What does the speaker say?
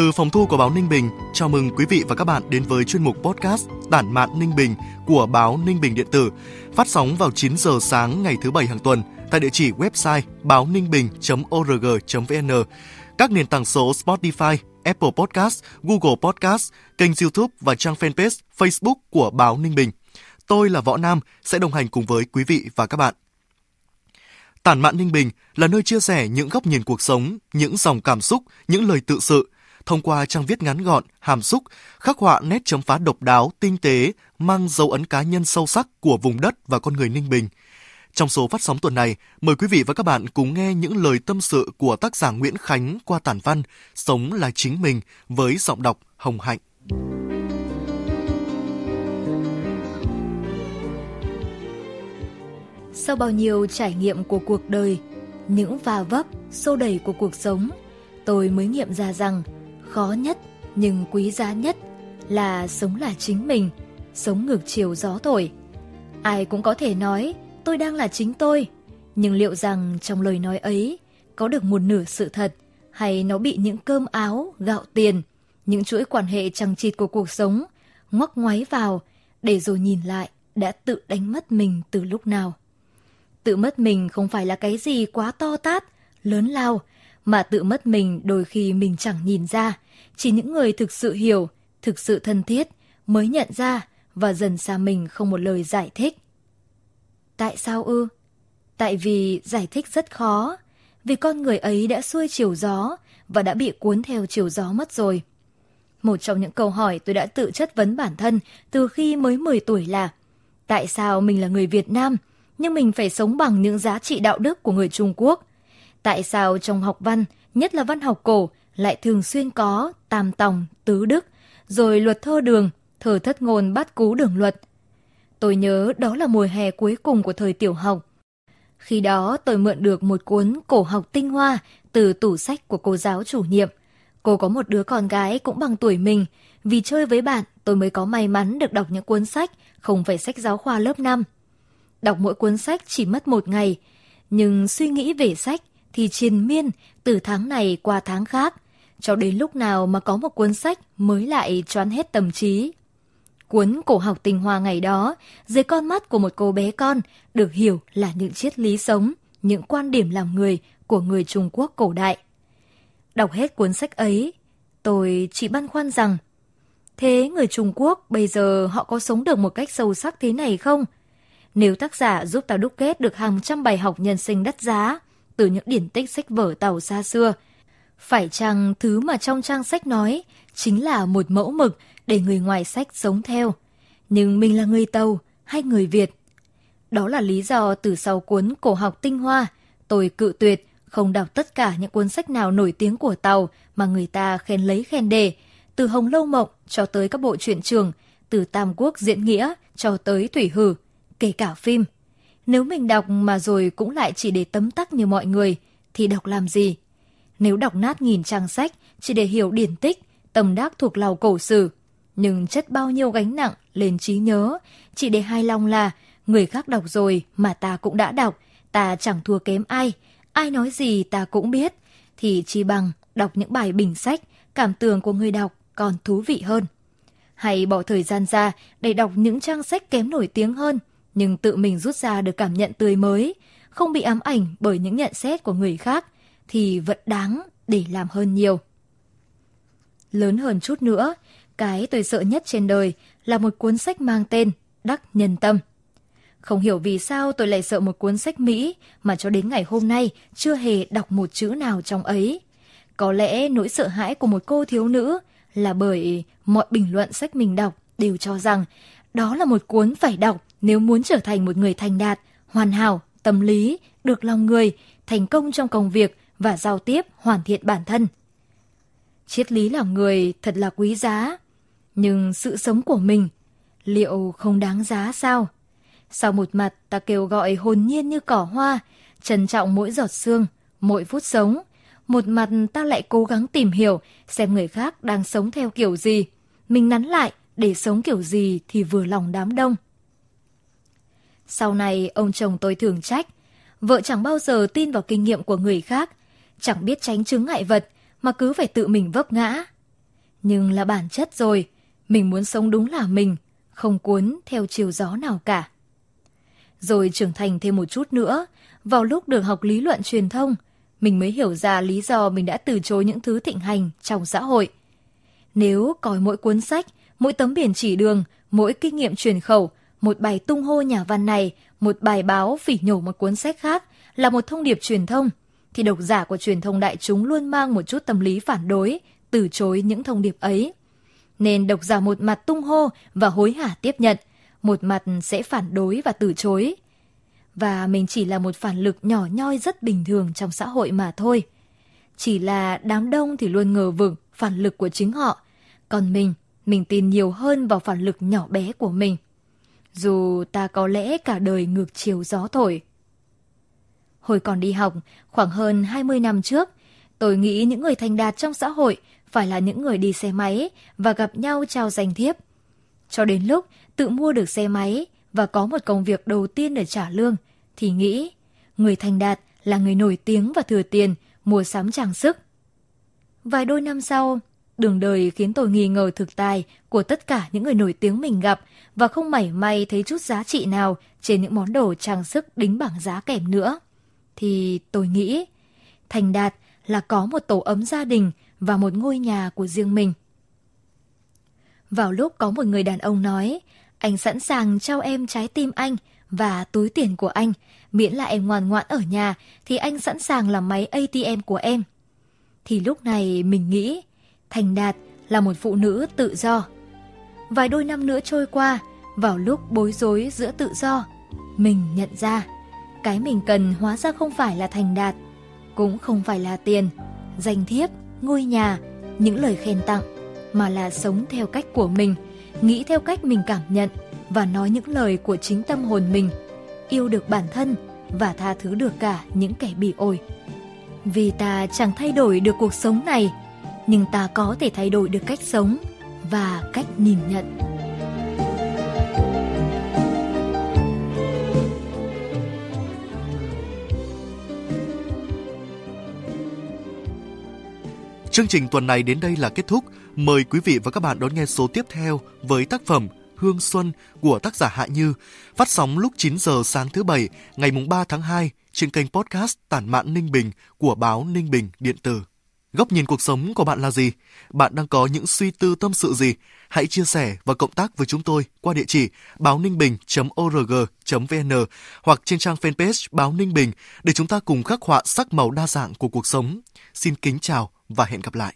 Từ phòng thu của báo Ninh Bình, chào mừng quý vị và các bạn đến với chuyên mục podcast Tản mạn Ninh Bình của báo Ninh Bình điện tử, phát sóng vào 9 giờ sáng ngày thứ bảy hàng tuần tại địa chỉ website báo ninh bình.org.vn, các nền tảng số Spotify, Apple Podcast, Google Podcast, kênh YouTube và trang fanpage Facebook của báo Ninh Bình. Tôi là Võ Nam sẽ đồng hành cùng với quý vị và các bạn. Tản mạn Ninh Bình là nơi chia sẻ những góc nhìn cuộc sống, những dòng cảm xúc, những lời tự sự, thông qua trang viết ngắn gọn, hàm xúc, khắc họa nét chấm phá độc đáo, tinh tế, mang dấu ấn cá nhân sâu sắc của vùng đất và con người Ninh Bình. Trong số phát sóng tuần này, mời quý vị và các bạn cùng nghe những lời tâm sự của tác giả Nguyễn Khánh qua tản văn Sống là chính mình với giọng đọc Hồng Hạnh. Sau bao nhiêu trải nghiệm của cuộc đời, những va vấp, xô đẩy của cuộc sống, tôi mới nghiệm ra rằng khó nhất nhưng quý giá nhất là sống là chính mình, sống ngược chiều gió thổi. Ai cũng có thể nói tôi đang là chính tôi, nhưng liệu rằng trong lời nói ấy có được một nửa sự thật hay nó bị những cơm áo, gạo tiền, những chuỗi quan hệ chằng chịt của cuộc sống ngoắc ngoáy vào để rồi nhìn lại đã tự đánh mất mình từ lúc nào. Tự mất mình không phải là cái gì quá to tát, lớn lao, mà tự mất mình đôi khi mình chẳng nhìn ra, chỉ những người thực sự hiểu, thực sự thân thiết mới nhận ra và dần xa mình không một lời giải thích. Tại sao ư? Tại vì giải thích rất khó, vì con người ấy đã xuôi chiều gió và đã bị cuốn theo chiều gió mất rồi. Một trong những câu hỏi tôi đã tự chất vấn bản thân từ khi mới 10 tuổi là Tại sao mình là người Việt Nam, nhưng mình phải sống bằng những giá trị đạo đức của người Trung Quốc? Tại sao trong học văn, nhất là văn học cổ, lại thường xuyên có tam tòng, tứ đức, rồi luật thơ đường, thờ thất ngôn bát cú đường luật. Tôi nhớ đó là mùa hè cuối cùng của thời tiểu học. Khi đó tôi mượn được một cuốn cổ học tinh hoa từ tủ sách của cô giáo chủ nhiệm. Cô có một đứa con gái cũng bằng tuổi mình, vì chơi với bạn tôi mới có may mắn được đọc những cuốn sách, không phải sách giáo khoa lớp 5. Đọc mỗi cuốn sách chỉ mất một ngày, nhưng suy nghĩ về sách thì triền miên từ tháng này qua tháng khác, cho đến lúc nào mà có một cuốn sách mới lại choán hết tâm trí. Cuốn cổ học tình hoa ngày đó, dưới con mắt của một cô bé con, được hiểu là những triết lý sống, những quan điểm làm người của người Trung Quốc cổ đại. Đọc hết cuốn sách ấy, tôi chỉ băn khoăn rằng, thế người Trung Quốc bây giờ họ có sống được một cách sâu sắc thế này không? Nếu tác giả giúp ta đúc kết được hàng trăm bài học nhân sinh đắt giá từ những điển tích sách vở tàu xa xưa, phải chăng thứ mà trong trang sách nói chính là một mẫu mực để người ngoài sách sống theo. Nhưng mình là người Tàu hay người Việt? Đó là lý do từ sau cuốn Cổ học tinh hoa, tôi cự tuyệt không đọc tất cả những cuốn sách nào nổi tiếng của Tàu mà người ta khen lấy khen đề, từ Hồng Lâu Mộng cho tới các bộ truyện trường, từ Tam Quốc diễn nghĩa cho tới Thủy Hử, kể cả phim. Nếu mình đọc mà rồi cũng lại chỉ để tấm tắc như mọi người, thì đọc làm gì? Nếu đọc nát nghìn trang sách chỉ để hiểu điển tích, tầm đắc thuộc lào cổ sử, nhưng chất bao nhiêu gánh nặng lên trí nhớ, chỉ để hài lòng là người khác đọc rồi mà ta cũng đã đọc, ta chẳng thua kém ai, ai nói gì ta cũng biết, thì chỉ bằng đọc những bài bình sách, cảm tưởng của người đọc còn thú vị hơn. Hay bỏ thời gian ra để đọc những trang sách kém nổi tiếng hơn, nhưng tự mình rút ra được cảm nhận tươi mới, không bị ám ảnh bởi những nhận xét của người khác, thì vẫn đáng để làm hơn nhiều. Lớn hơn chút nữa, cái tôi sợ nhất trên đời là một cuốn sách mang tên Đắc Nhân Tâm. Không hiểu vì sao tôi lại sợ một cuốn sách Mỹ mà cho đến ngày hôm nay chưa hề đọc một chữ nào trong ấy. Có lẽ nỗi sợ hãi của một cô thiếu nữ là bởi mọi bình luận sách mình đọc đều cho rằng đó là một cuốn phải đọc nếu muốn trở thành một người thành đạt, hoàn hảo, tâm lý, được lòng người, thành công trong công việc và giao tiếp hoàn thiện bản thân. triết lý làm người thật là quý giá. Nhưng sự sống của mình, liệu không đáng giá sao? Sau một mặt ta kêu gọi hồn nhiên như cỏ hoa, trân trọng mỗi giọt xương, mỗi phút sống. Một mặt ta lại cố gắng tìm hiểu xem người khác đang sống theo kiểu gì. Mình nắn lại để sống kiểu gì thì vừa lòng đám đông. Sau này ông chồng tôi thường trách, vợ chẳng bao giờ tin vào kinh nghiệm của người khác, chẳng biết tránh chứng ngại vật mà cứ phải tự mình vấp ngã. Nhưng là bản chất rồi, mình muốn sống đúng là mình, không cuốn theo chiều gió nào cả. Rồi trưởng thành thêm một chút nữa, vào lúc được học lý luận truyền thông, mình mới hiểu ra lý do mình đã từ chối những thứ thịnh hành trong xã hội. Nếu coi mỗi cuốn sách, mỗi tấm biển chỉ đường, mỗi kinh nghiệm truyền khẩu, một bài tung hô nhà văn này, một bài báo phỉ nhổ một cuốn sách khác là một thông điệp truyền thông, thì độc giả của truyền thông đại chúng luôn mang một chút tâm lý phản đối, từ chối những thông điệp ấy. Nên độc giả một mặt tung hô và hối hả tiếp nhận, một mặt sẽ phản đối và từ chối. Và mình chỉ là một phản lực nhỏ nhoi rất bình thường trong xã hội mà thôi. Chỉ là đám đông thì luôn ngờ vực phản lực của chính họ, còn mình, mình tin nhiều hơn vào phản lực nhỏ bé của mình. Dù ta có lẽ cả đời ngược chiều gió thổi. Hồi còn đi học, khoảng hơn 20 năm trước, tôi nghĩ những người thành đạt trong xã hội phải là những người đi xe máy và gặp nhau trao danh thiếp. Cho đến lúc tự mua được xe máy và có một công việc đầu tiên để trả lương, thì nghĩ người thành đạt là người nổi tiếng và thừa tiền mua sắm trang sức. Vài đôi năm sau, đường đời khiến tôi nghi ngờ thực tài của tất cả những người nổi tiếng mình gặp và không mảy may thấy chút giá trị nào trên những món đồ trang sức đính bảng giá kèm nữa. Thì tôi nghĩ, thành đạt là có một tổ ấm gia đình và một ngôi nhà của riêng mình. Vào lúc có một người đàn ông nói, anh sẵn sàng trao em trái tim anh và túi tiền của anh, miễn là em ngoan ngoãn ở nhà thì anh sẵn sàng làm máy ATM của em. Thì lúc này mình nghĩ, Thành Đạt là một phụ nữ tự do. Vài đôi năm nữa trôi qua, vào lúc bối rối giữa tự do, mình nhận ra, cái mình cần hóa ra không phải là Thành Đạt, cũng không phải là tiền, danh thiếp, ngôi nhà, những lời khen tặng, mà là sống theo cách của mình, nghĩ theo cách mình cảm nhận và nói những lời của chính tâm hồn mình, yêu được bản thân và tha thứ được cả những kẻ bị ổi. Vì ta chẳng thay đổi được cuộc sống này, nhưng ta có thể thay đổi được cách sống và cách nhìn nhận. Chương trình tuần này đến đây là kết thúc. Mời quý vị và các bạn đón nghe số tiếp theo với tác phẩm Hương Xuân của tác giả Hạ Như, phát sóng lúc 9 giờ sáng thứ Bảy, ngày 3 tháng 2 trên kênh podcast Tản mạn Ninh Bình của báo Ninh Bình Điện tử. Góc nhìn cuộc sống của bạn là gì? Bạn đang có những suy tư tâm sự gì? Hãy chia sẻ và cộng tác với chúng tôi qua địa chỉ báo ninh bình.org.vn hoặc trên trang fanpage báo Ninh Bình để chúng ta cùng khắc họa sắc màu đa dạng của cuộc sống. Xin kính chào và hẹn gặp lại.